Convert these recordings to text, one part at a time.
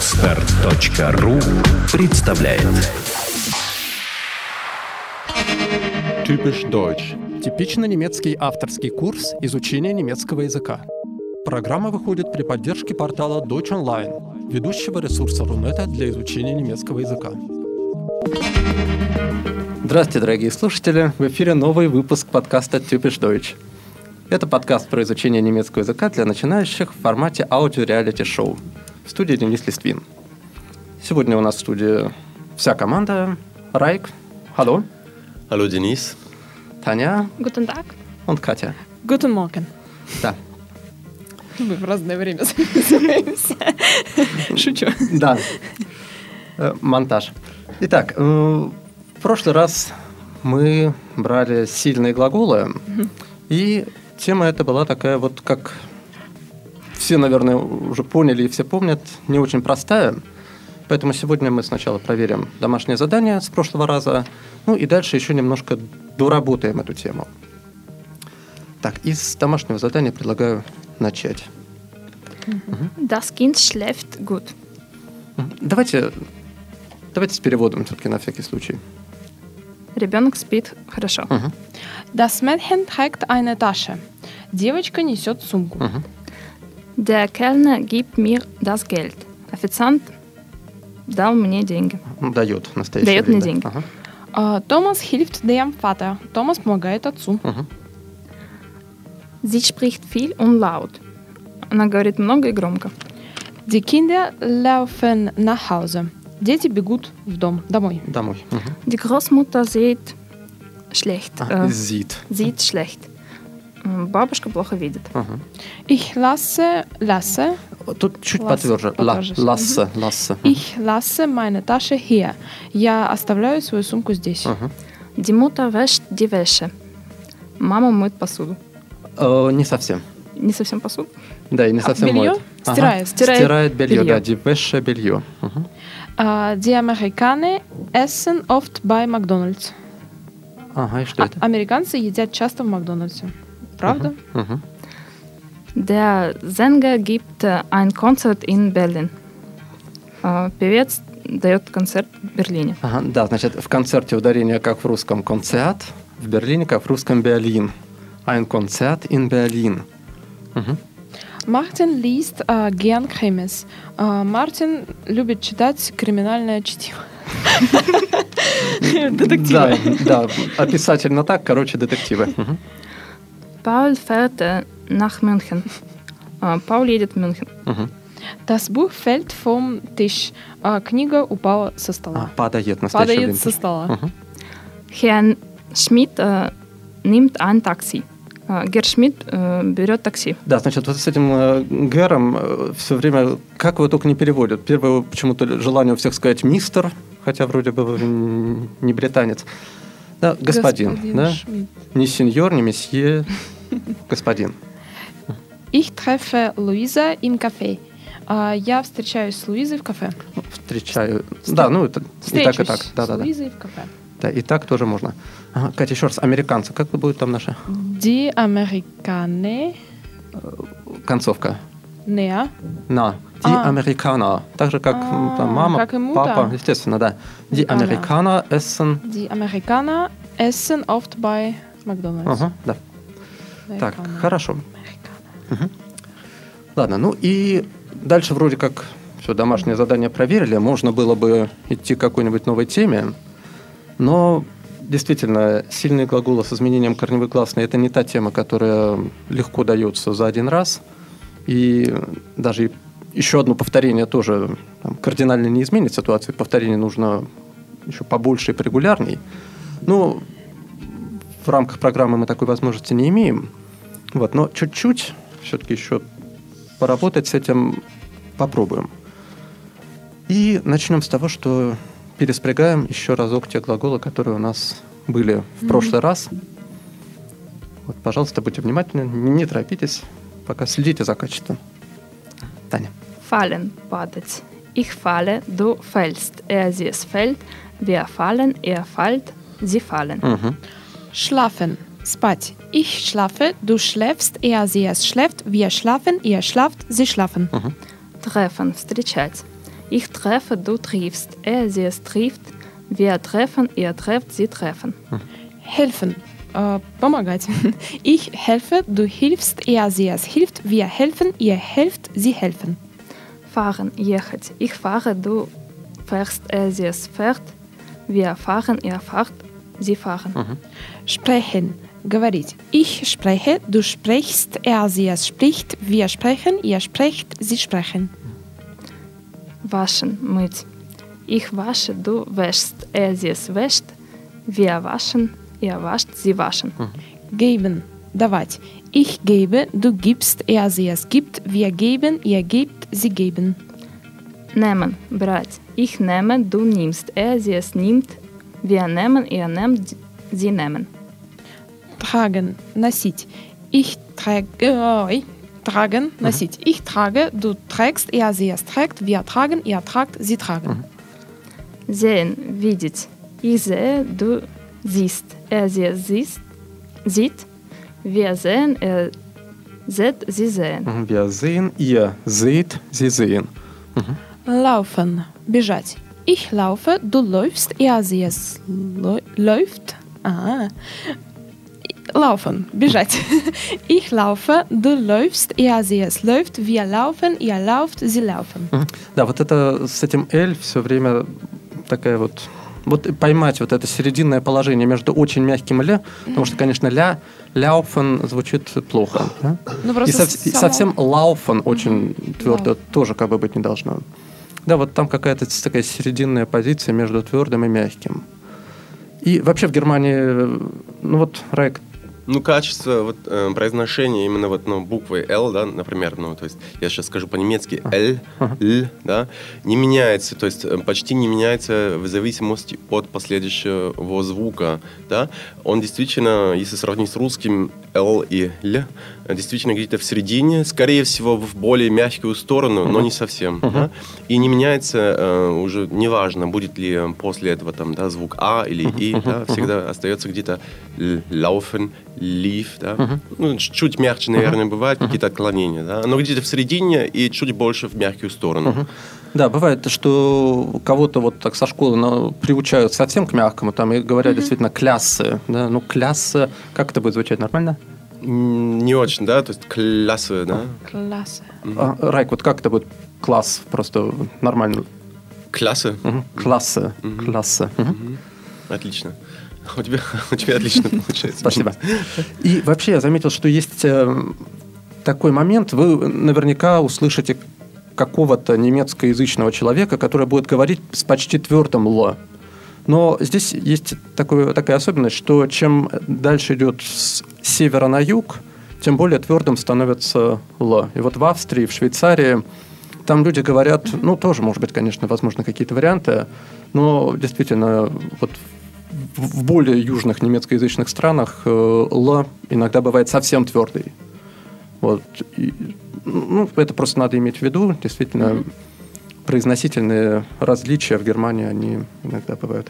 Отстар.ру представляет Typisch Deutsch. Типично немецкий авторский курс изучения немецкого языка. Программа выходит при поддержке портала Deutsch Online, ведущего ресурса Рунета для изучения немецкого языка. Здравствуйте, дорогие слушатели! В эфире новый выпуск подкаста Typisch Deutsch. Это подкаст про изучение немецкого языка для начинающих в формате аудио-реалити-шоу. В студии Денис Листвин. Сегодня у нас в студии вся команда. Райк, hallo, Hallo Denise. Таня Guten Tag. und Катя. Guten Morgen. Да, Мы в разное время записываемся. Шучу. да. Э, Монтаж. Итак, э, в прошлый раз мы брали сильные глаголы, и тема эта была такая вот, как все, наверное, уже поняли и все помнят, не очень простая. Поэтому сегодня мы сначала проверим домашнее задание с прошлого раза, ну и дальше еще немножко доработаем эту тему. Так, из домашнего задания предлагаю начать. Das Kind schläft gut. Давайте, давайте с переводом все-таки на всякий случай. Ребенок спит хорошо. Мгм, Das Mädchen trägt eine Tasche. Девочка несет сумку. мгм. Der Kellner gibt mir das Geld. Официант дал мне деньги. Дает настоящее Дает мне время, деньги. да. Ага. А, Томас hilft dem Vater. Томас помогает отцу. Мгм. Sie spricht viel und laut. Она говорит много и громко. Die Kinder laufen nach Hause. Дети бегут в дом, домой. Домой. Мгм. Die Großmutter sieht schlecht. А, Äh, Зит. sieht schlecht. Бабушка плохо видит. Ich lasse, lasse, Тут чуть Лассе, потверже. Ла, потверже. лассе, лассе. ich lasse meine Tasche hier. Я оставляю свою сумку здесь. Wäscht die Wäsche. Мама моет посуду. Э, Не совсем. Не совсем посуду. Да, и не А, совсем моет. Стирает. Стирает Стирает белье, да, дивеше белье. А, die Amerikaner essen oft bei McDonald's. Ага, и что А- это? американцы едят часто в Макдональдсе. Правда? Мгм. Der Sänger gibt äh, ein Konzert in Berlin. Äh, Певец дает концерт в Берлине. Ага, да, значит, в концерте ударение как в русском концерт, в Берлине как в русском Берлин. Ein Konzert in Berlin. Мартин liest äh, gern Krimis. Äh, Мартин любит читать криминальное чтиво. Да, да, описательно так, короче, детективы. Paul fährt äh, nach München. Paul едет в Мюнхен. Мгм. Das Buch fällt vom Tisch. Äh, книга упала со А, стола. падает настоящее Падает время. со стола. Мгм. Herr Schmidt äh, nimmt ein Taxi. Гер Шмидт äh, берет такси. Да, значит, вот с этим э, Гэром все время, как его только не переводят. Первое, почему-то желание у всех сказать «мистер», хотя вроде бы не британец. Да, господин, да? Шмидт. Не сеньор, не месье, господин. Ich treffe Луиза im Café. Я встречаюсь с Луизой в кафе. Встречаю. Да, ну, это и так, и так. Да, с да, да. Луизой в кафе. Да, и так тоже можно. Ага, Катя, еще раз, американцы. Как будет там наша Die Amerikaner. концовка? Näher. На. Die А. Amerikaner. Так же, как А, там, мама, как мута. папа. Естественно, да. Amerikaner. Amerikaner essen... Die Amerikaner essen oft bei McDonald's. Ага, да. Так, Amerikaner. хорошо. Amerikaner. Ладно, ну и дальше вроде как все домашнее задание проверили, можно было бы идти к какой-нибудь новой теме, но действительно сильные глаголы с изменением корневой гласной – это не та тема, которая легко дается за один раз, и даже еще одно повторение тоже там, кардинально не изменит ситуацию, повторение нужно еще побольше и порегулярней. Но в рамках программы мы такой возможности не имеем. Вот, но чуть-чуть все-таки еще поработать с этим попробуем. И начнем с того, что переспрягаем еще разок те глаголы, которые у нас были в прошлый раз. Вот, пожалуйста, будьте внимательны, не торопитесь, пока следите за качеством. Таня. Fallen, падать. Ich falle, du fällst. Er, sie, es fällt. Wir fallen, er fällt, sie fallen. Мгм. Schlafen. Спать. Ich schlafe, du schläfst, er, sie, es schläft, wir schlafen, ihr schlaft, sie schlafen. Treffen, встречать. Ich treffe, du triffst. Er, sie, es trifft. Wir treffen, ihr trefft, sie treffen. Helfen. Э, помогать. Ich helfe, du hilfst, er, sie, es hilft. Wir helfen, ihr helft, sie helfen. Fahren, ехать. Ich fahre, du fährst, er, sie, es fährt. Wir fahren, ihr fahrt, sie fahren. Sprechen. Говорить. Ich spreche, du sprichst, er, sie, es spricht. Wir sprechen, ihr sprecht, sie sprechen. Waschen, мыть. Ich wasche, du wäschst, er, sie, es wäscht. Wir waschen, ihr wascht, sie waschen. Geben. Давать. Ich gebe, du gibst, er, sie, es gibt. Wir geben, ihr gebt, sie geben. Nehmen, брать. Ich nehme, du nimmst, er, sie, es nimmt. Wir nehmen, ihr nehmt, sie nehmen. Tragen. Носить. Ich trage. Ой. Tragen. Носить. Ich trage, du trägst, er, sie, es trägt. Wir tragen, ihr tragt, sie tragen. Sehen, видеть. Ich sehe, du siehst. Er, sie, es siehst, sieht. Wir sehen, er sieht, sie sehen. Мгм. Wir sehen, ihr seht, sie sehen. Laufen. Бежать. Ich laufe, du läufst, er, sie, es läu- läuft. Ah. Laufen. Бежать. Ich laufe, du läufst, er, sie, es läuft. Wir laufen, ihr lauft, sie laufen. Мгм. Да, вот это с этим «эль» все время такая вот... Вот и поймать вот это серединное положение между очень мягким «ля», потому что, конечно, «ля», «ляуфен» звучит плохо. да? Ну, И, сов- и само- совсем «лауфен» очень твердо Лауф. тоже как бы быть не должно. Да, вот там какая-то такая серединная позиция между твердым и мягким. И вообще в Германии, э, ну вот, Райк, Ну, качество вот, э, произношения именно вот, ну, буквы L, да, например, ну, то есть я сейчас скажу по-немецки L, L, да, не меняется, то есть э, почти не меняется в зависимости от последующего звука, да. Он действительно, если сравнить с русским L и L, действительно где-то в середине, скорее всего, в более мягкую сторону, но не совсем, да. И не меняется э, уже, неважно, будет ли э, после этого там, да, звук А или И, да, всегда остается где-то laufen, lief, да. Ну, ч- чуть мягче, наверное, бывают какие-то отклонения, да. Но где-то в середине и чуть больше в мягкую сторону. Да, бывает, что кого-то вот так со школы ну, приучают совсем к мягкому, там и говорят действительно кляссы, да, ну кляссы, как это будет звучать нормально? Не очень, да, то есть классы, да. Класс. А, Райк, вот как это будет класс просто нормально? Классы. Мгм. Классы, классы. Мгм. Отлично. У тебя, у тебя отлично получается. Спасибо. И вообще я заметил, что есть э, такой момент, вы наверняка услышите какого-то немецкоязычного человека, который будет говорить с почти твердым «л». Но здесь есть такое, такая особенность, что чем дальше идет с севера на юг, тем более твердым становится «л». И вот в Австрии, в Швейцарии там люди говорят, ну, тоже, может быть, конечно, возможно, какие-то варианты, но действительно, вот в более южных немецкоязычных странах э, «л» иногда бывает совсем твердый. Вот. И, ну, это просто надо иметь в виду. Действительно, произносительные различия в Германии, они иногда бывают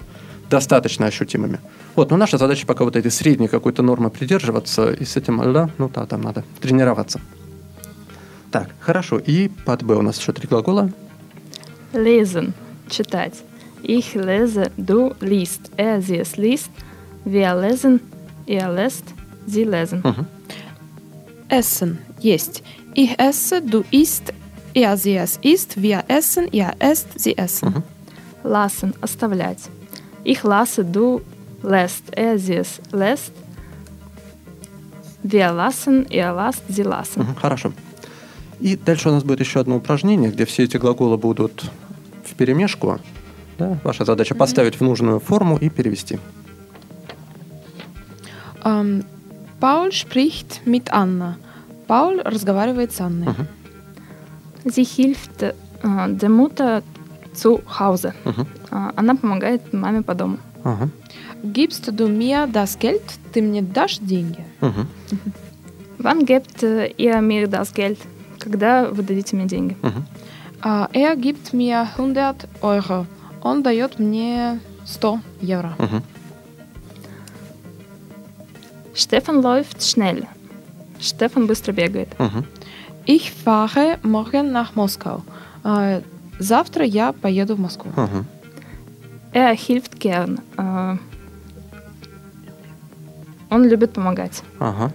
достаточно ощутимыми. Вот, но наша задача пока вот этой средней какой-то нормы придерживаться, и с этим «ла», ну да, там надо тренироваться. Так, хорошо. И под «б» у нас еще три глагола. Lesen, читать. Ich lese, du liest. Er, sie, es liest. Wir lesen, ihr lest, sie lesen. Essen. Есть. Ich esse, du isst, er, sie, es isst. Wir essen, ihr esst, sie essen. Lassen, оставлять. Ich lasse, du lässt. Er, sie, es lässt. Wir lassen, ihr lasst, sie lassen. Хорошо. И дальше у нас будет еще одно упражнение, где все эти глаголы будут в перемешку. Да? Ваша задача поставить в нужную форму и перевести. Ähm, Paul spricht mit Anna. Paul разговаривает с Анной. Sie hilft äh, der Mutter zu Hause. Äh, Она помогает маме по дому. Ага. Gibst du mir das Geld? Ты мне дашь деньги? Мгм. Wann gebt äh, ihr mir das Geld? Когда вы дадите мне деньги? А, er gibt mir 100 Euro. Он дает мне 100 евро. Stefan läuft schnell. Stefan быстро бегает. Мгм. Ich fahre morgen nach Moskau. А, Завтра я поеду в Москву. Мгм. Er hilft gern. Äh, он любит помогать. Ага.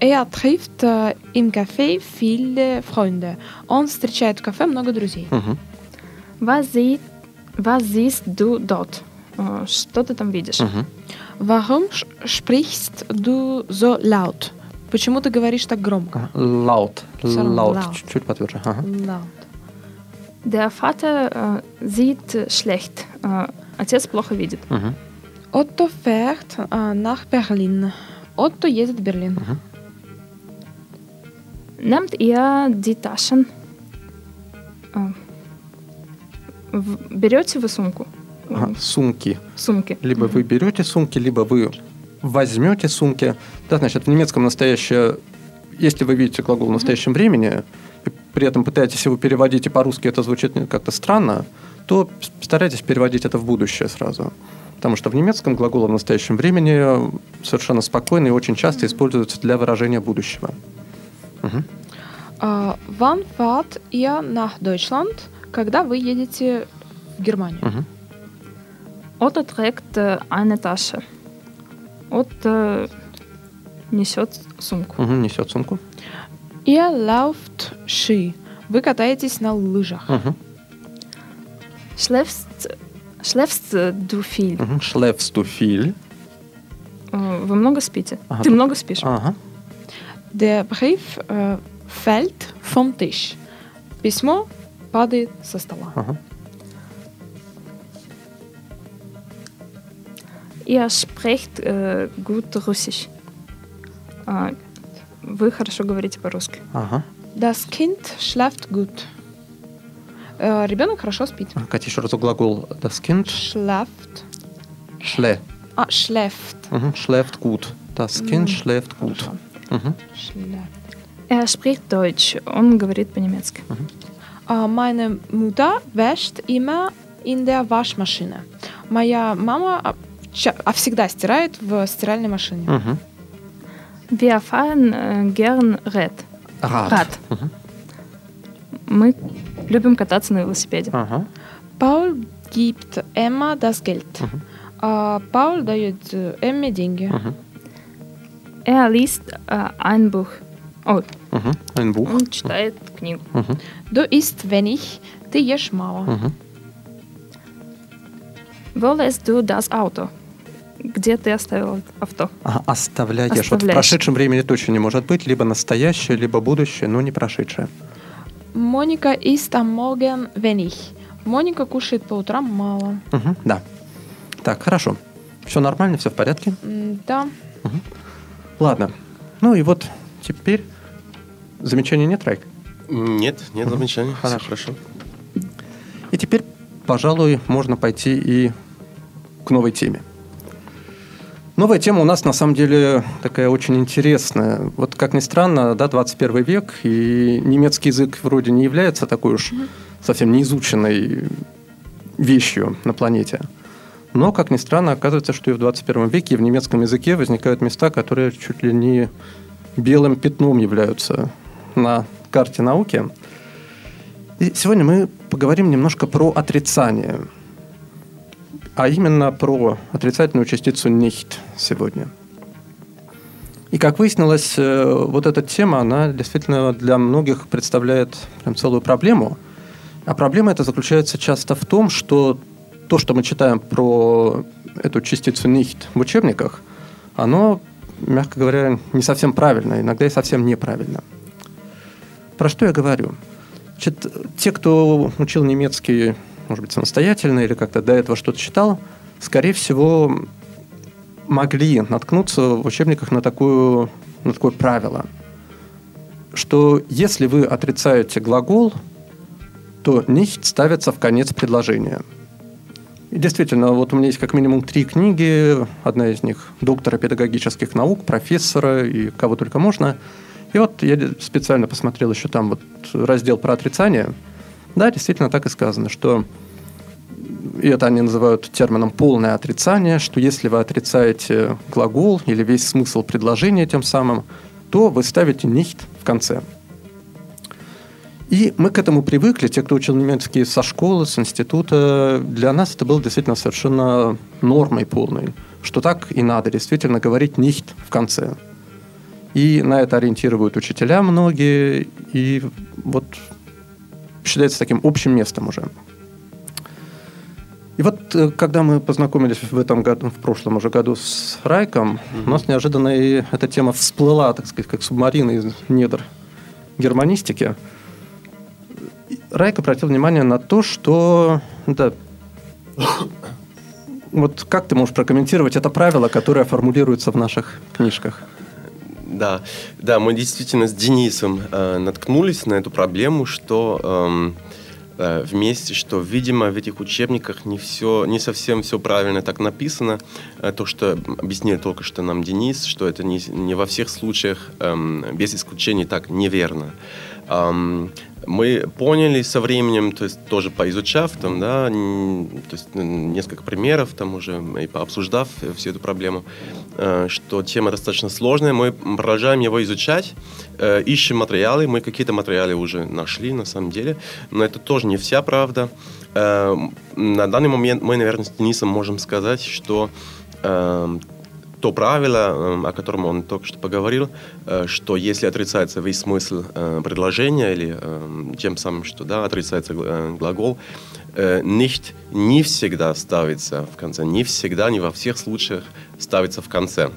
Er trifft äh, im Café viele Freunde. Он встречает в кафе много друзей. Мгм. Was, sie, was siehst du dort? Äh, что ты там видишь? Мгм. Warum sch- sprichst du so laut? Почему ты говоришь так громко? Laut. laut. Чуть-чуть потверже. Ага. Laut. Der Vater äh, sieht schlecht. Äh, отец плохо видит. Мгм. Otto fährt äh, nach Berlin. Otto едет в Берлин. Nehmt ihr die Taschen? Äh, в- берете вы сумку? Ага. Сумки. Сумки. Либо вы берете сумки, либо вы возьмете сумки. Да, значит, в немецком настоящее, если вы видите глагол в настоящем времени, и при этом пытаетесь его переводить, и по-русски это звучит как-то странно, то старайтесь переводить это в будущее сразу. Потому что в немецком глагол в настоящем времени совершенно спокойно и очень часто используется для выражения будущего. Äh, wann fahrt ihr nach Deutschland? Когда вы едете в Германию? Otto trägt äh, eine Tasche. Otto несет сумку. Мгм, Несет сумку. Ihr lauft Ski. Вы катаетесь на лыжах. Мгм. Schläfst, schläfst du viel? Мгм. Schläfst du viel? Э, Вы много спите? Ага. Ты много спишь? Ага. Der Brief äh, fällt vom Tisch. Письмо падает со стола. Ага. Ihr sprecht äh, gut Russisch. А, Вы хорошо говорите по-русски. Ага. Das Kind schläft gut. Э, ребенок хорошо спит. А, Катя, еще разок глагол das Kind Schläft. schlä. А, schläft. Мгм. Schläft gut. Das Kind schläft gut. Хорошо. Мгм. Schläft. Er spricht Deutsch. Он говорит по-немецки. А, meine Mutter wäscht immer in der Waschmaschine. Моя мама а, ча- а всегда стирает в стиральной машине. Мгм. Wir fahren gern Rad. Rad. Rad. Мгм. Мы любим кататься на велосипеде. Ага. Paul gibt Emma das Geld. Mhm. А, Paul дает э, Эмме деньги. Мгм. Er liest äh, ein Buch. О, Мгм. Ein Buch. он читает книгу. Мгм. Du isst wenig, ты ешь мало. Мгм. Wo lässt du das Auto? Где ты оставил авто? А, оставляешь. Вот в Оставляешь. прошедшем времени точно не может быть. Либо настоящее, либо будущее, но не прошедшее. Моника isst am Morgen wenig. Моника кушает по утрам мало. Мгм. Да. Так, хорошо. Все нормально, все в порядке. Да. Ладно. Ну и вот теперь замечаний нет, Райк? Нет, нет замечаний. Всё Хорошо. хорошо. И теперь, пожалуй, можно пойти и к новой теме. Новая тема у нас на самом деле такая очень интересная. Вот как ни странно, да, 21 век, и немецкий язык вроде не является такой уж совсем неизученной вещью на планете. Но, как ни странно, оказывается, что и в 21 веке и в немецком языке возникают места, которые чуть ли не белым пятном являются на карте науки. И сегодня мы поговорим немножко про отрицание. А именно про отрицательную частицу nicht сегодня. И как выяснилось, э, вот эта тема, она действительно для многих представляет прям целую проблему. А проблема эта заключается часто в том, что то, что мы читаем про эту частицу nicht в учебниках, оно, мягко говоря, не совсем правильно, иногда и совсем неправильно. Про что я говорю? Значит, те, кто учил немецкий, может быть, самостоятельно или как-то до этого что-то читал, скорее всего, могли наткнуться в учебниках на, такую, на такое правило, что если вы отрицаете глагол, то nicht ставится в конец предложения. И действительно, вот у меня есть как минимум три книги, одна из них доктора педагогических наук, профессора и кого только можно. И вот я специально посмотрел еще там вот раздел про отрицание. Да, действительно так и сказано, что и это они называют термином полное отрицание, что если вы отрицаете глагол или весь смысл предложения тем самым, то вы ставите nicht в конце. И мы к этому привыкли, те, кто учил немецкий со школы, с института. Для нас это было действительно совершенно нормой полной, что так и надо действительно говорить «nicht» в конце. И на это ориентируют учителя многие, и вот считается таким общим местом уже. И вот э, когда мы познакомились в этом году, в прошлом уже году с Райком, mm-hmm. у нас неожиданно и эта тема всплыла, так сказать, как субмарина из недр германистики. Райк обратил внимание на то, что да, вот как ты можешь прокомментировать это правило, которое формулируется в наших книжках? Да, да, мы действительно с Денисом э, наткнулись на эту проблему, что эм, э, вместе, что, видимо, в этих учебниках не все, не совсем все правильно так написано. Э, то, что объяснил только что нам Денис, что это не, не во всех случаях, э, без исключений, так неверно. Эм, мы поняли со временем, то есть тоже поизучав там, да, то есть несколько примеров там уже и пообсуждав всю эту проблему, э, что тема достаточно сложная, мы продолжаем его изучать, э, ищем материалы, мы какие-то материалы уже нашли на самом деле, но это тоже не вся правда. Э, на данный момент мы, наверное, с Денисом можем сказать, что то правило, эм, о котором он только что поговорил, э, что если отрицается весь смысл э, предложения или эм, тем самым, что да, отрицается э, глагол, nicht не всегда ставится в конце, не всегда, не во всех случаях ставится в конце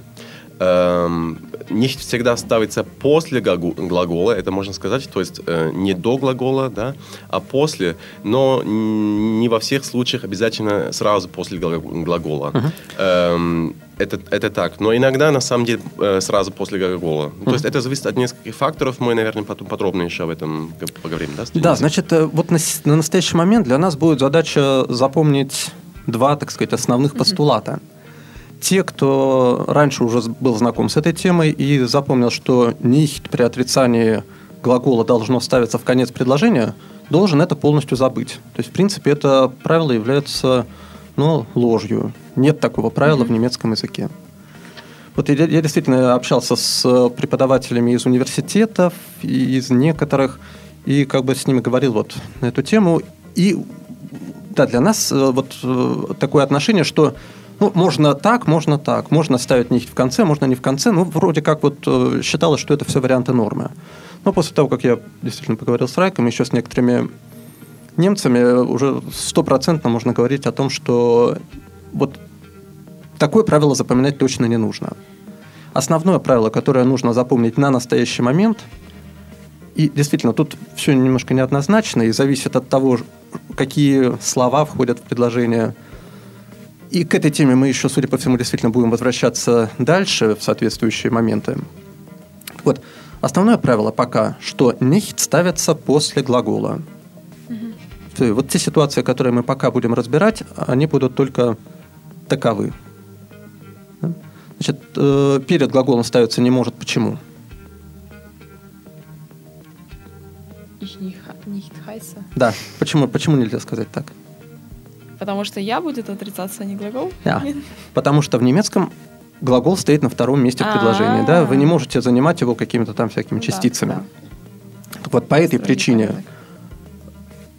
эм, не всегда ставится после глагола, это можно сказать, то есть не до глагола, да, а после, но не во всех случаях обязательно сразу после глагола. Uh-huh. Это, это так. Но иногда, на самом деле, э, сразу после глагола. Uh-huh. То есть это зависит от нескольких факторов. Мы, наверное, потом подробно еще об этом поговорим. Да, да значит, э, вот на, на настоящий момент для нас будет задача запомнить два, так сказать, основных постулата. Uh-huh те, кто раньше уже был знаком с этой темой и запомнил, что nicht при отрицании глагола должно ставиться в конец предложения, должен это полностью забыть. То есть, в принципе, это правило является ну, ложью. Нет такого правила mm-hmm. в немецком языке. Вот я, я действительно общался с преподавателями из университетов, из некоторых, и как бы с ними говорил вот на эту тему. И да, для нас э, вот э, такое отношение, что ну, можно так, можно так. Можно ставить не в конце, можно не в конце. Ну, вроде как вот э, считалось, что это все варианты нормы. Но после того, как я действительно поговорил с Райком, еще с некоторыми немцами, уже стопроцентно можно говорить о том, что вот такое правило запоминать точно не нужно. Основное правило, которое нужно запомнить на настоящий момент, и действительно, тут все немножко неоднозначно и зависит от того, какие слова входят в предложение – и к этой теме мы еще, судя по всему, действительно будем возвращаться дальше в соответствующие моменты. Вот, основное правило пока, что nicht ставится после глагола. Вот те ситуации, которые мы пока будем разбирать, они будут только таковы. Значит, э, перед глаголом ставиться не может. Почему? Да. Почему, почему нельзя сказать так? Потому что я будет отрицаться, а не глагол? Да. Потому что в немецком глагол стоит на втором месте в предложении. Да? Вы не можете занимать его какими-то там всякими частицами. Вот по этой причине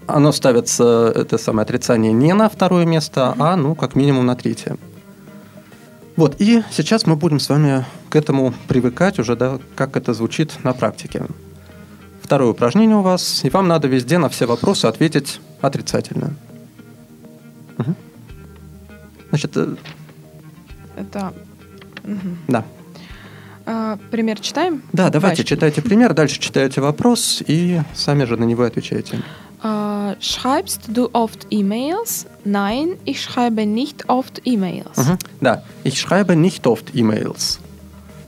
оно ставится, это самое отрицание, не на второе место, а, ну, как минимум на третье. Вот, и сейчас мы будем с вами к этому привыкать уже, да, как это звучит на практике. Второе упражнение у вас, и вам надо везде на все вопросы ответить отрицательно. Угу. Значит... Э, Это... Угу. Да. А, пример читаем? Да, давайте Дальше. читайте пример, дальше читаете вопрос и сами же на него отвечаете. Uh, schreibst du oft E-Mails? Nein, ich schreibe nicht oft E-Mails. Угу. Да, ich schreibe nicht oft E-Mails.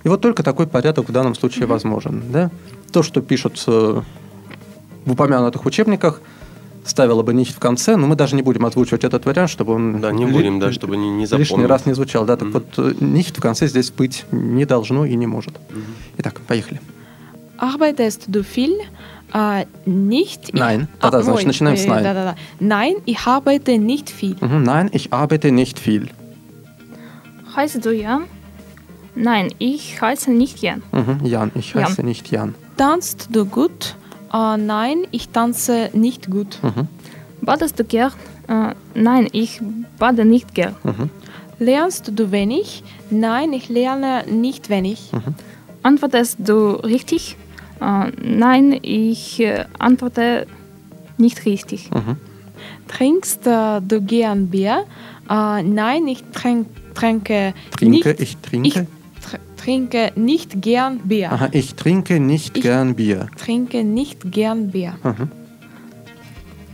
И вот только такой порядок в данном случае угу. возможен. Да? То, что пишут в упомянутых учебниках – ставила бы нить в конце, но мы даже не будем озвучивать этот вариант, чтобы он... Да, не ли, будем, да, чтобы не, не. Лишний раз не звучал, да. Так mm-hmm. вот, э, нить в конце здесь быть не должно и не может. Mm-hmm. Итак, поехали. Arbeitest du viel? Uh, nicht. Nein, ich, да, значит, начинаем с nein. Да, да, да. Nein, ich arbeite nicht viel. Mhm, nein, ich arbeite nicht viel. Heißt du Jan? Nein, ich heiße nicht Jan. Mhm, Jan, ich heiße Jan. nicht Jan. Tanzt du gut? Äh, nein, ich tanze nicht gut. Badest du gern? Äh, nein, ich bade nicht gern. Lernst du wenig? Nein, ich lerne nicht wenig. Antwortest du richtig? Äh, nein, ich äh, antworte nicht richtig. Trinkst äh, du gern Bier? Nein, ich trink, trinke, Trinke, nicht, ich trinke. Ich trinke nicht gern Bier. Aha, ich trinke nicht Ich- gern Bier. Trinke nicht gern Bier.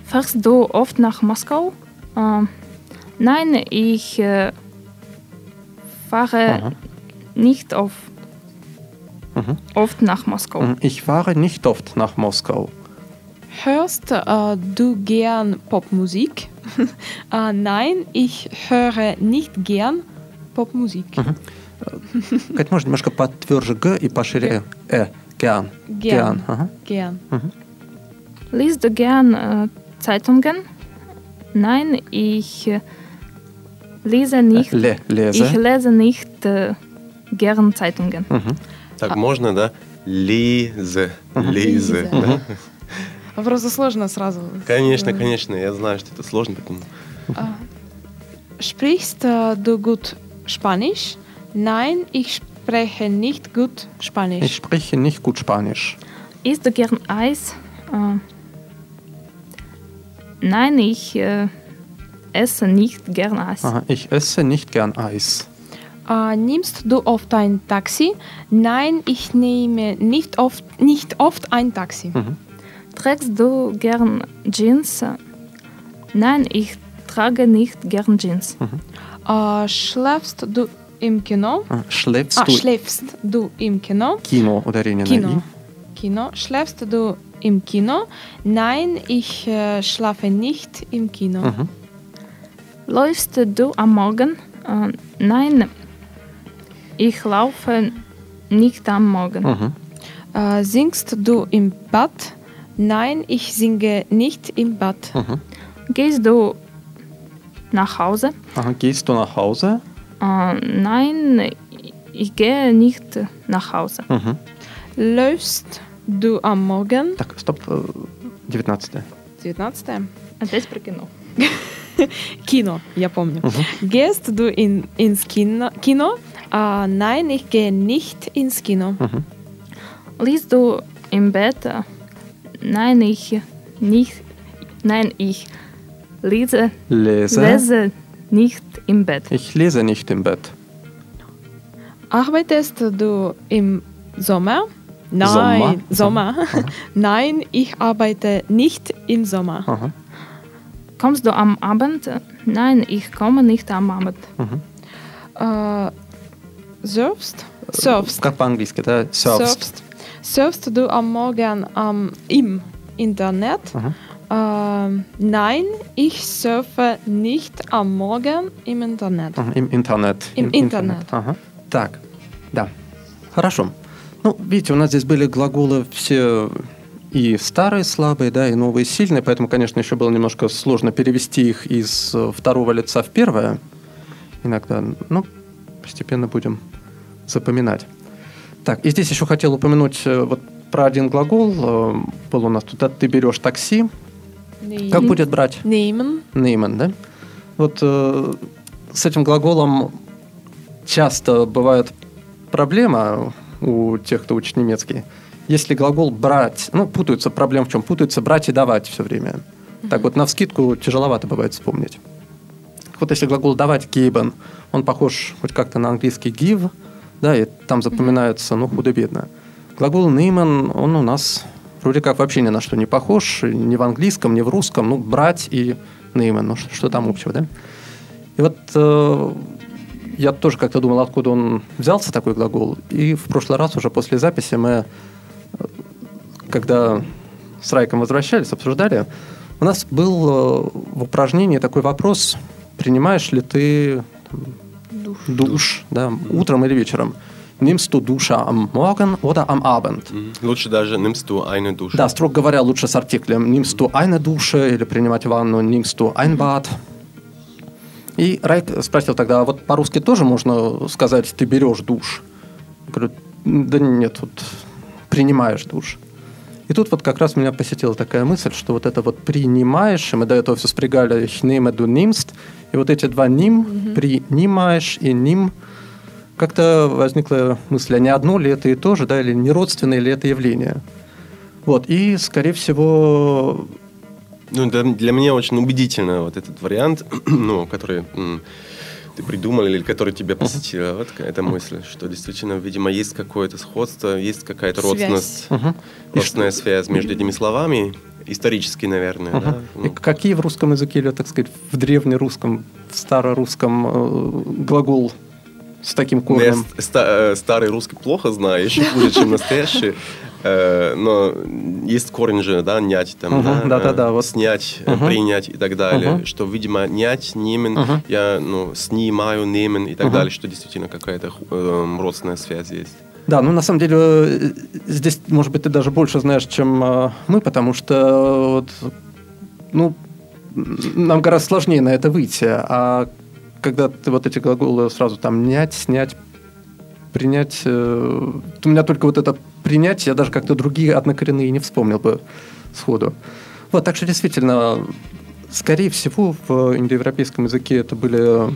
Fährst du oft nach Moskau? Äh, nein, ich äh, fahre Aha. nicht auf, oft nach Moskau. Mhm, Ich fahre nicht oft nach Moskau. Hörst äh, du gern Popmusik? äh, nein, ich höre nicht gern Popmusik. Кать, можно немножко потверже Г и пошире Э. Gern. Liest du gern äh, Zeitungen? Nein, ich äh, lese nicht. Ле, Ich лезе. lese nicht äh, gern Zeitungen. Так можно, да? Лизе. Лизе. Лизе. да. Просто сложно сразу. Конечно, конечно. Я знаю, что это сложно, поэтому... Sprichst äh, du gut Spanisch? Nein, ich spreche nicht gut Ich Spanisch. spreche nicht gut Spanisch. Isst du gern Eis? Äh, nein, ich äh, esse nicht gern Eis. Aha, ich esse nicht gern Eis. Äh, nimmst du oft ein Taxi? Nein, ich nehme nicht oft, nicht oft ein Taxi. Trägst du gern Jeans? Nein, ich trage nicht gern Jeans. Äh, schläfst du im Kino? Ah, Schläfst Ah, du schläfst du im Kino? Kino ударение на Kino. «и». Kino. Schläfst du im Kino? Nein, ich äh, schlafe nicht im Kino. Läufst du am Morgen? Äh, nein, ich laufe nicht am Morgen. Äh, singst du im Bad? Nein, ich singe nicht im Bad. Gehst du nach Hause? Ага, Gehst du nach Hause? Äh, nein, ich gehe nicht nach Hause. Läufst du am Morgen? Так, стоп. э, 19 19. Опять про кино. Kino, ja помню. Gehst du in, ins Kino? Kino? Äh, nein, ich gehe nicht ins Kino. Liest du im Bett? Äh, Nein, ich nicht. Nein, ich lese, Lese. lese nicht im Bett. Ich lese nicht im Bett. Arbeitest du im Sommer? Nein, Sommer? Sommer. Nein, ich arbeite nicht im Sommer. Ага. Kommst du am Abend? Nein, ich komme nicht am Abend. Äh, surfst? Surfst. Как по-английски, да? Surfst. Surfst. Surfst du am Morgen am, im Internet? Ähm, nein, ich surfe nicht am Morgen im Internet. Ага, Им интернет. Им интернет. Ага. Так, да. Хорошо. Ну, видите, у нас здесь были глаголы все и старые слабые, да, и новые сильные, поэтому, конечно, еще было немножко сложно перевести их из э, второго лица в первое. Иногда, ну, постепенно будем запоминать. Так, и здесь еще хотел упомянуть э, вот про один глагол. э, Был у нас тут, ты берешь такси. Как будет брать? Nehmen. Нейман, да? Вот э, с этим глаголом часто бывает проблема у тех, кто учит немецкий. Если глагол брать, ну, путаются, проблема в чем? Путаются брать и давать все время. Так вот, на вскидку тяжеловато бывает вспомнить. Вот если глагол давать geben, он похож хоть как-то на английский give, да, и там запоминается, ну, худо-бедно. Глагол nehmen, он у нас вроде как вообще ни на что не похож, ни в английском, ни в русском, ну, брать и nehmen, ну, что, там общего, да? И вот э, я тоже как-то думал, откуда он взялся, такой глагол. И в прошлый раз уже после записи мы, э, когда с Райком возвращались, обсуждали, у нас был э, в упражнении такой вопрос, принимаешь ли ты там, душ, да, утром или вечером. Nimmst du Dusche am Morgen oder am Abend? Мгм. Лучше даже nimmst du eine Dusche. Да, строго говоря, лучше с артиклем. Nimmst du eine Dusche или принимать ванну, nimmst du ein Bad. И Райк спросил тогда, а вот по-русски тоже можно сказать, ты берешь душ? Говорю, да нет, вот принимаешь душ. И тут вот как раз меня посетила такая мысль, что вот это вот принимаешь, и мы до этого все спрягали «ich nehme, du nimmst», и вот эти два «ним», «принимаешь» и «ним», как-то возникла мысль, а не одно ли это и то же, да, или не родственное ли это явление. Вот, и, скорее всего, Ну, для, для меня очень убедительно вот этот вариант, ну, который ты придумал или который тебя посетила. Вот эта мысль, что действительно, видимо, есть какое-то сходство, есть какая-то родственность. И родственная связь между этими словами, исторически, наверное, да? Ага. И Ну, какие в русском языке, или, так сказать, в древнерусском, в старорусском э, глагол с таким я корнем? ст- ста- э, старый русский плохо знаю, еще хуже, чем настоящий. Э, Но есть корень же, да, нять там, Мгм, да, да-да-да, э, вот. снять, Мгм. принять и так далее. Мгм. Что, видимо, нять, немен, Мгм. я, ну, снимаю, немен и так Мгм. далее, что действительно какая-то э, родственная связь есть. Да, ну на самом деле здесь, может быть, ты даже больше знаешь, чем э, мы, потому что вот, ну, нам гораздо сложнее на это выйти. А когда ты вот эти глаголы сразу там нять, снять, принять, э, у меня только вот это принять, я даже как-то другие однокоренные не вспомнил бы сходу. Вот, так что действительно, скорее всего, в индоевропейском языке это были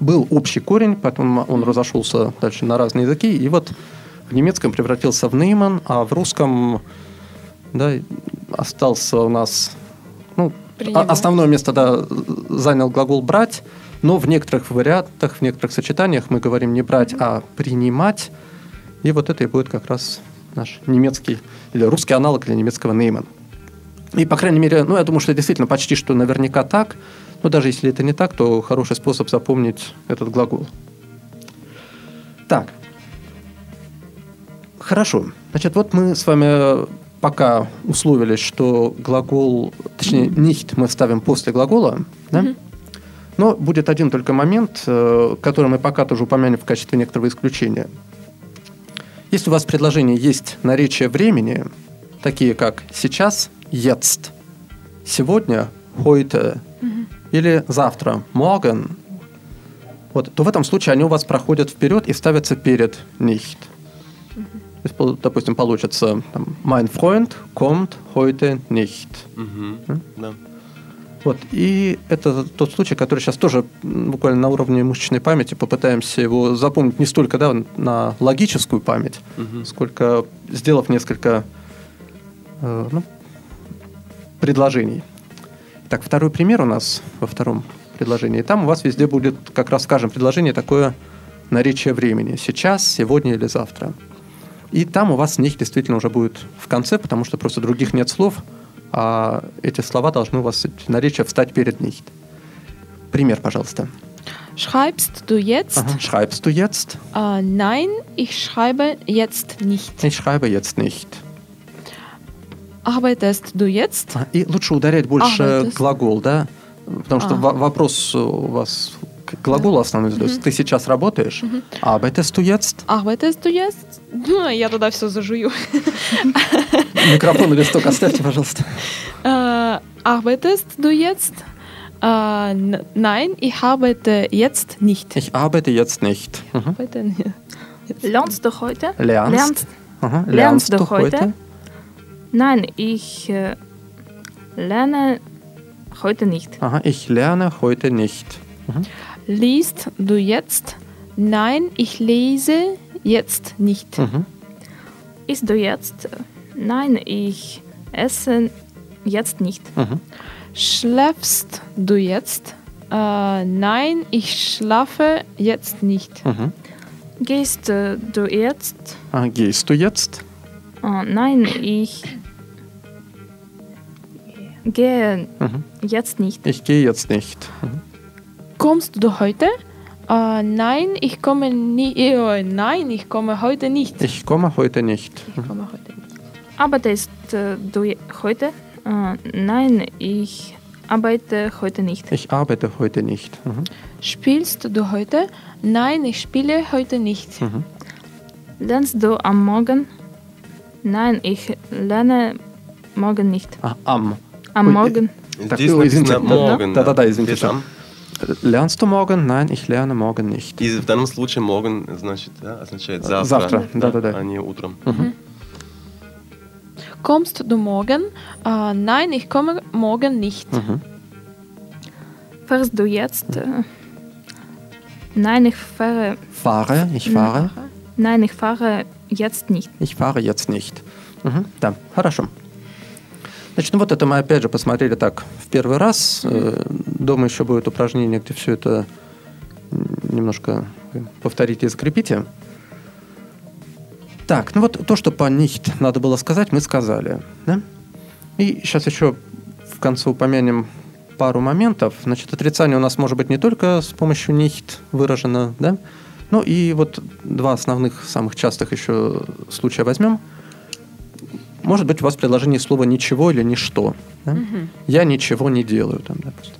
был общий корень, потом он разошелся дальше на разные языки, и вот в немецком превратился в нейман, а в русском да, остался у нас ну, А- основное место да, занял глагол брать, но в некоторых вариантах, в некоторых сочетаниях мы говорим не брать, а принимать. И вот это и будет как раз наш немецкий или русский аналог для немецкого нейман. И, по крайней мере, ну, я думаю, что действительно почти что наверняка так. Но даже если это не так, то хороший способ запомнить этот глагол. Так. Хорошо. Значит, вот мы с вами пока условились, что глагол, точнее, nicht мы ставим после глагола, да? Но будет один только момент, э, который мы пока тоже упомянем в качестве некоторого исключения. Если у вас в предложении есть наречия времени, такие как сейчас, jetzt, сегодня, heute, или завтра, morgen, вот, то в этом случае они у вас проходят вперед и ставятся перед nicht. То есть, допустим, получится там, mein Freund kommt heute nicht. Мгм. Да. Вот. И это тот случай, который сейчас тоже буквально на уровне мышечной памяти попытаемся его запомнить не столько да, на логическую память, Мгм. сколько сделав несколько э, ну, предложений. Так, второй пример у нас во втором предложении. Там у вас везде будет, как раз скажем, предложение такое наречие времени. Сейчас, сегодня или завтра. И там у вас них действительно уже будет в конце, потому что просто других нет слов, а эти слова должны у вас, эти наречия, встать перед них. Пример, пожалуйста. Schreibst du jetzt? Ага. Schreibst du jetzt? Äh, nein, ich schreibe jetzt nicht. Ich schreibe jetzt nicht. Arbeitest du jetzt? И лучше ударять больше Ага, есть- глагол, да? Потому что А. во- вопрос у вас к глаголу основной задается. Ты сейчас работаешь? Arbeitest du jetzt? Arbeitest du jetzt? Ну, Я туда все зажую. Микрофон и листок оставьте, пожалуйста. Äh, arbeitest du jetzt? Äh, nein, ich arbeite jetzt nicht. Ich arbeite jetzt nicht. Mhm. Lernst du heute? Lernst? Lernst? Du heute? Nein, ich äh, lerne heute nicht. Aha, ich lerne heute nicht. Mhm. Liest du jetzt? Nein, ich lese jetzt nicht. Mhm. Isst du jetzt? Nein, ich esse jetzt nicht. Mhm. Schläfst du jetzt? Äh, nein, ich schlafe jetzt nicht. Mhm. Gehst äh, du jetzt? Ah, gehst du jetzt? Äh, nein, ich gehe Mhm. jetzt nicht. Ich gehe jetzt nicht. Mhm Kommst du heute? Äh, nein, ich komme nie. Äh, nein, ich komme heute nicht. Ich komme heute nicht. Ich komme heute nicht. Arbeitest äh, du je- heute? Äh, nein, ich arbeite heute nicht. Ich arbeite heute nicht. Mhm. Spielst du heute? Nein, ich spiele heute nicht. Mhm. Lernst du am Morgen? Nein, ich lerne morgen nicht. Ah, am. Am Ui, Morgen. Так, Здесь ой, извините, написано да, morgen. да, да, да, извините. Здесь am. Lernst du morgen? Nein, ich lerne morgen nicht. И в данном случае morgen значит, да, означает завтра. Завтра, да-да-да. А не утром. Мгм. Kommst du morgen? Äh, nein, ich komme morgen nicht. Fährst du jetzt? Äh, Nein, ich fahre. Fahre, ich fahre. Nein, ich fahre jetzt nicht. Ich fahre jetzt nicht. Мгм, Да, хорошо. Значит, ну вот это мы опять же посмотрели так в первый раз. Э, Дома еще будет упражнение, где все это немножко повторите и закрепите. Так, ну вот то, что по nicht надо было сказать, мы сказали. Да? И сейчас еще в конце упомянем пару моментов. Значит, отрицание у нас может быть не только с помощью nicht выражено, да? Ну и вот два основных, самых частых еще случая возьмем. Может быть, у вас в предложении слово «ничего» или «ничто». да? Я ничего не делаю, там, допустим.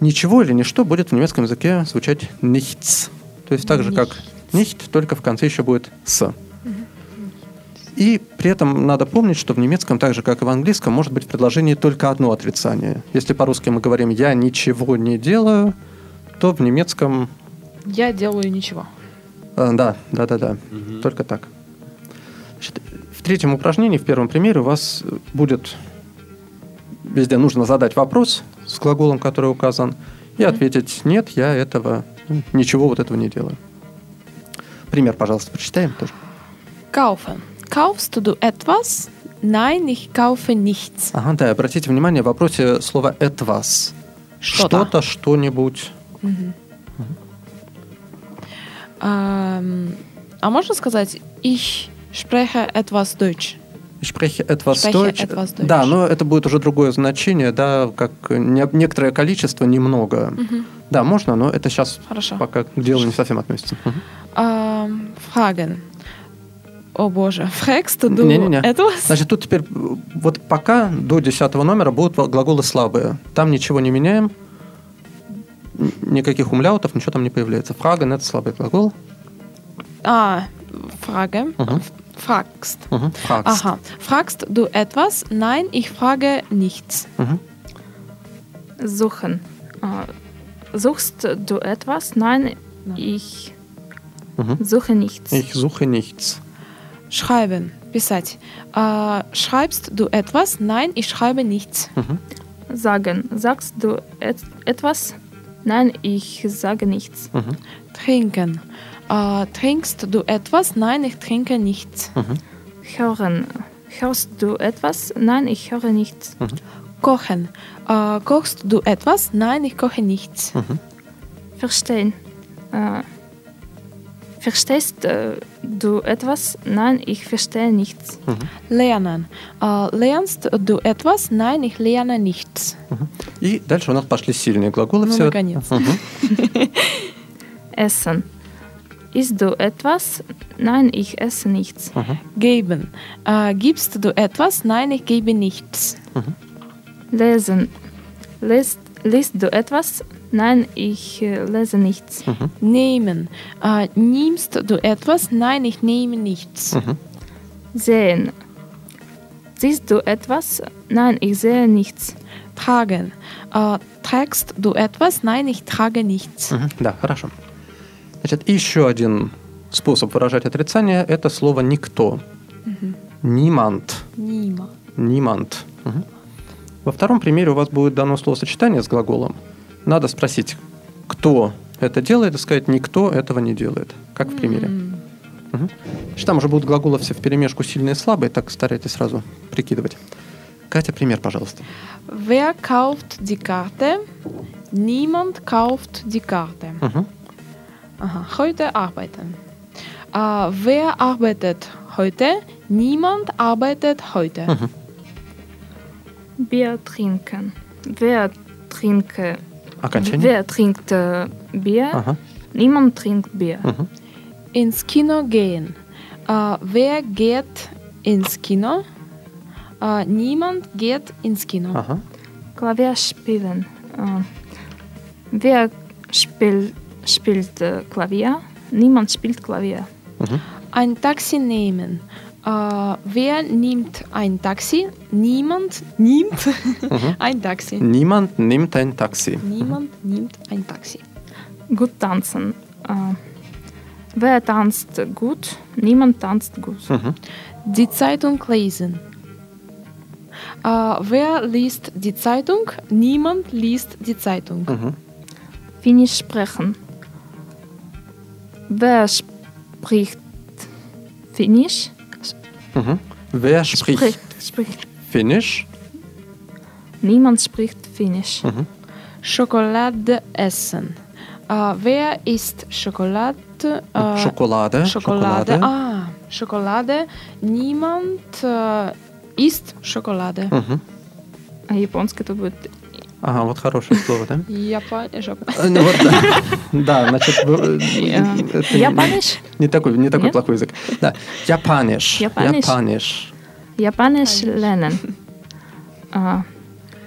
Ничего или ничто будет в немецком языке звучать nichts. То есть так же, как nicht, только в конце еще будет с. И при этом надо помнить, что в немецком, так же как и в английском, может быть в предложении только одно отрицание. Если по-русски мы говорим «я ничего не делаю», то в немецком Я делаю ничего. а, да, да, да, да. Только так. Значит, в третьем упражнении, в первом примере, у вас будет везде нужно задать вопрос с глаголом, который указан, и ответить нет, я этого м, ничего вот этого не делаю. Пример, пожалуйста, прочитаем тоже. Kaufen. Kaufst du etwas? Nein, ich kaufe nichts. Ага, да, обратите внимание в вопросе слова etwas. Что-то. Что-то, что-нибудь. Ähm, а можно сказать ich spreche etwas Deutsch? Spreche etwas Spreche Deutsch. etwas Deutsch. Да, но это будет уже другое значение, да, как не- некоторое количество, немного. Да, можно, но это сейчас Хорошо. пока к делу не совсем относится. Ähm, fragen. О боже, fragst du Не-не-не. etwas? Значит, тут теперь вот пока до десятого номера будут глаголы слабые. Там ничего не меняем, никаких умляутов, ничего там не появляется. Фраген – это слабый глагол. Ah, Frage. Mhm. Fragst. Мгм. Fragst. Aha. Fragst du etwas? Nein, ich frage nichts. Мгм. Suchen. Äh, Suchst du etwas? Nein, ich Мгм. suche nichts. Ich suche nichts. Schreiben. Писать. Äh, schreibst du etwas? Nein, ich schreibe nichts. Sagen. Sagst du et etwas? Nein, ich sage nichts. Мгм. Trinken. Äh, trinkst du etwas? Nein, ich trinke nichts. Hören. Hörst du etwas? Nein, ich höre nichts. Kochen. Äh, kochst du etwas? Nein, ich koche nichts. Verstehen. Äh, verstehst äh, du etwas? Nein, ich verstehe nichts. Lernen. Äh, lernst du etwas? Nein, ich lerne nichts. И дальше у нас пошли сильные глаголы. Ну, все. наконец-то. Мгм. Essen. Isst du etwas? Nein, ich esse nichts. Geben. Äh, gibst du etwas? Nein, ich gebe nichts. Lesen. Liest, liest du etwas? Nein, ich äh, lese nichts. Nehmen. Äh, nimmst du etwas? Nein, ich nehme nichts. Sehen. Siehst du etwas? Nein, ich sehe nichts. Tragen. Äh, trägst du etwas? Nein, ich trage nichts. Мгм. Да, хорошо. Значит, еще один способ выражать отрицание – это слово «никто». Niemand. Niemand. Niemand. Мгм. Во втором примере у вас будет дано словосочетание с глаголом. Надо спросить, кто это делает, и сказать, никто этого не делает. Как в примере. Мгм. Значит, Там уже будут глаголы все в перемешку сильные и слабые, так старайтесь сразу прикидывать. Катя, пример, пожалуйста. Wer kauft die Karte? Niemand kauft die Karte. Мгм. Aha, heute arbeiten. Äh, wer arbeitet heute? Niemand arbeitet heute. Bier trinken. Wer trinke, Окончание. wer trinkt äh, Bier? Ага. Niemand trinkt Bier. Ins Kino gehen. Äh, wer geht ins Kino? Äh, niemand geht ins Kino. Ага. Klavier spielen. Äh, wer spiel, spielt äh, Klavier? Niemand spielt Klavier. Ein Taxi nehmen. Äh, wer nimmt ein Taxi? Niemand nimmt ein Taxi. Niemand nimmt ein Taxi. Niemand nimmt ein Taxi. Gut tanzen. Äh, wer tanzt gut? Niemand tanzt gut. Die Zeitung lesen. Äh, wer liest die Zeitung? Niemand liest die Zeitung. Finnisch sprechen. Wer spricht Finnisch? Mhm. Wer spricht Spricht, spricht. Finnisch? Niemand spricht Finnisch. Schokolade essen. Äh, wer isst Schokolade? Äh, Schokolade. Schokolade. Ah, Schokolade. Niemand äh, isst Schokolade. Мгм. А японский это будет Ага, вот хорошее слово, да? Япон... Э, ну вот да. Да, значит, э, это не- такой, не такой плохой язык. Да, Япаниш. Япаниш. Япаниш. Japanisch lernen. Äh,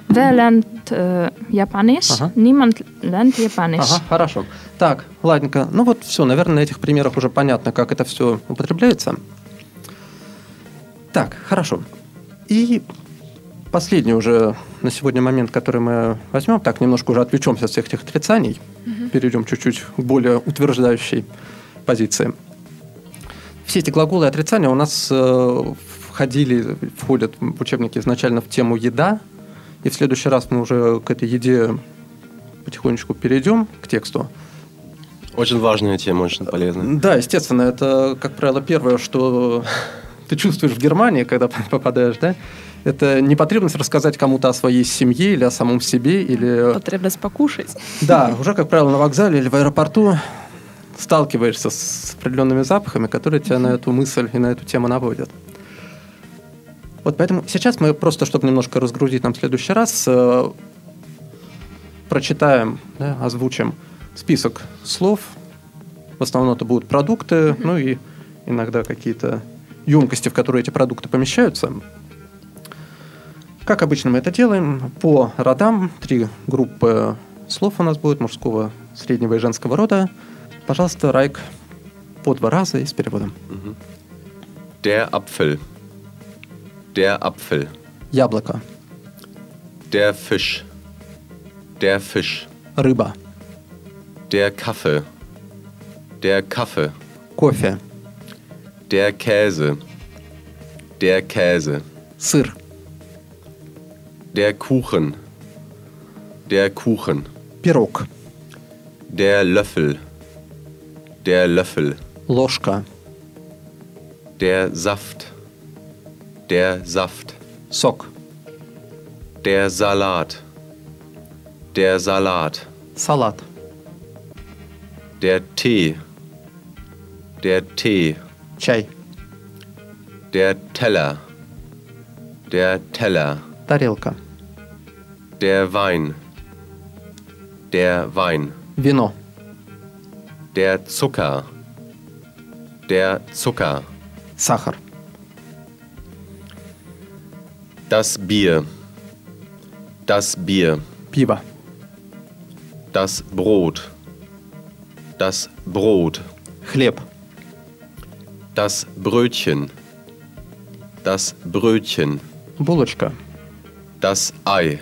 wer lernt äh, Japanisch? Ага. Niemand lernt Japanisch. Ага, хорошо. Так, ладненько. Ну вот все, наверное, на этих примерах уже понятно, как это все употребляется. Так, хорошо. И последний уже на сегодня момент, который мы возьмем, так немножко уже отвлечемся от всех этих отрицаний, перейдем чуть-чуть к более утверждающей позиции. Все эти глаголы и отрицания у нас э, входили, входят в учебники изначально в тему еда, и в следующий раз мы уже к этой еде потихонечку перейдем к тексту. Очень важная тема, очень полезная. Да, естественно, это, как правило, первое, что ты чувствуешь в Германии, когда попадаешь, да? Это не потребность рассказать кому-то о своей семье или о самом себе, или... Потребность покушать. Да, уже, как правило, на вокзале или в аэропорту сталкиваешься с определенными запахами, которые тебя на эту мысль и на эту тему наводят. Вот поэтому сейчас мы просто, чтобы немножко разгрузить нам в следующий раз, э, прочитаем, да, озвучим список слов. В основном это будут продукты, ну и иногда какие-то емкости, в которые эти продукты помещаются. Как обычно мы это делаем, по родам, три группы слов у нас будет, мужского, среднего и женского рода. Пожалуйста, Райк, по два раза и с переводом. Der Apfel. Der Apfel. Яблоко, Der Fisch. Der Fisch. рыба, Der Kaffee. Der Kaffee. кофе, Der Käse. Der Käse. сыр, Der Kuchen. Der Kuchen. пирог, Der Löffel. Der Löffel. ложка, Der Saft. Der Saft. сок, Der Salat. Der Salat. салат, Der Tee. Der Tee. чай, Der Teller. Der Teller. тарелка, Der Wein. Der Wein. вино, Der Zucker. Der Zucker. сахар, Das Bier. Das Bier. пиво, Das Brot. Das Brot. хлеб, Das Brötchen. Das Brötchen. булочка, Das Ei.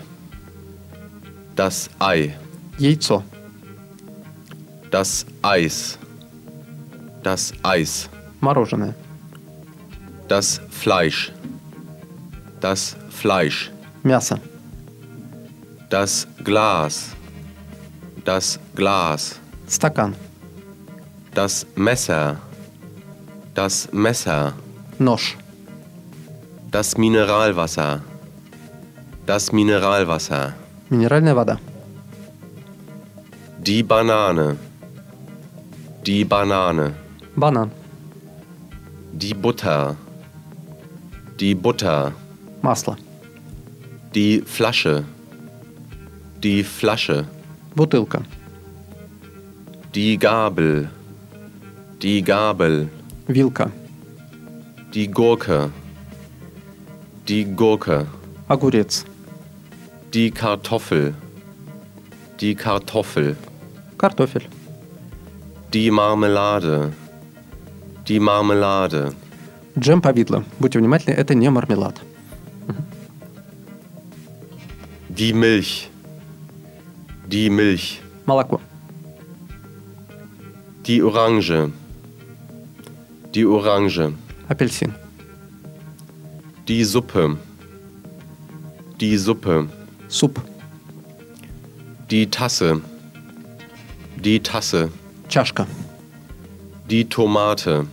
Das Ei. яйцо, Das Eis. Das Eis. мороженое, Das Fleisch. Das Fleisch. мясо, Das Glas. Das Glas. стакан, Das Messer. Das Messer. нож, Das Mineralwasser. Das Mineralwasser. минеральная вода, Die Banane. Die Banane. банан, Die Butter. Die Butter. масло, Die Flasche. Die Flasche. бутылка, Die Gabel. Die Gabel. вилка, Die Gurke. Die Gurke. огурец, Die Kartoffel. Die Kartoffel. картофель, Die Marmelade. Die Marmelade. джем повидло. Будьте внимательны, это не мармелад. Die Milch. Die Milch. Молоко, Die Orange. Die Orange. апельсин, Die Suppe. Die Suppe. Суп. Die Tasse. Die Tasse. Чашка. Die Tomate.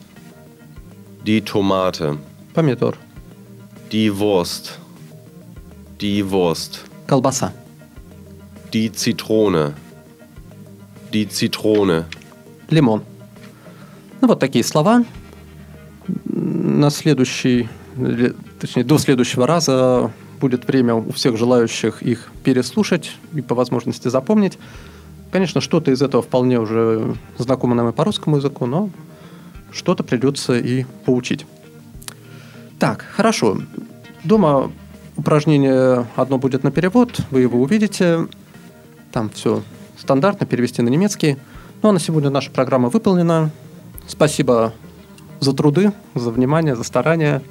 Die Tomate. Помидор. Die Wurst. Die Wurst. Колбаса. Die Zitrone. Die Zitrone. Лимон. Ну, вот такие слова. На следующий, или, точнее, до следующего раза будет время у всех желающих их переслушать и по возможности запомнить. Конечно, что-то из этого вполне уже знакомо нам и по русскому языку, но что-то придется и поучить. Так, хорошо. Дома упражнение одно будет на перевод, вы его увидите. Там все стандартно, перевести на немецкий. Ну а на сегодня наша программа выполнена. Спасибо за труды, за внимание, за старания.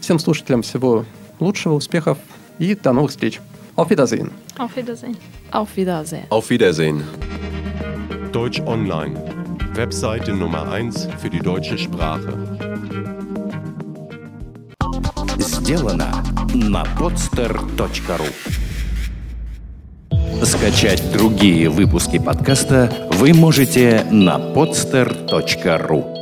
Всем слушателям всего лучшего, успехов и до новых встреч. Auf Wiedersehen. Auf Wiedersehen. Auf Wiedersehen. Auf Wiedersehen. Deutsch Online. Webseite Nummer 1 für die deutsche Sprache. Сделано на podster.ru Скачать другие выпуски подкаста вы можете на podster.ru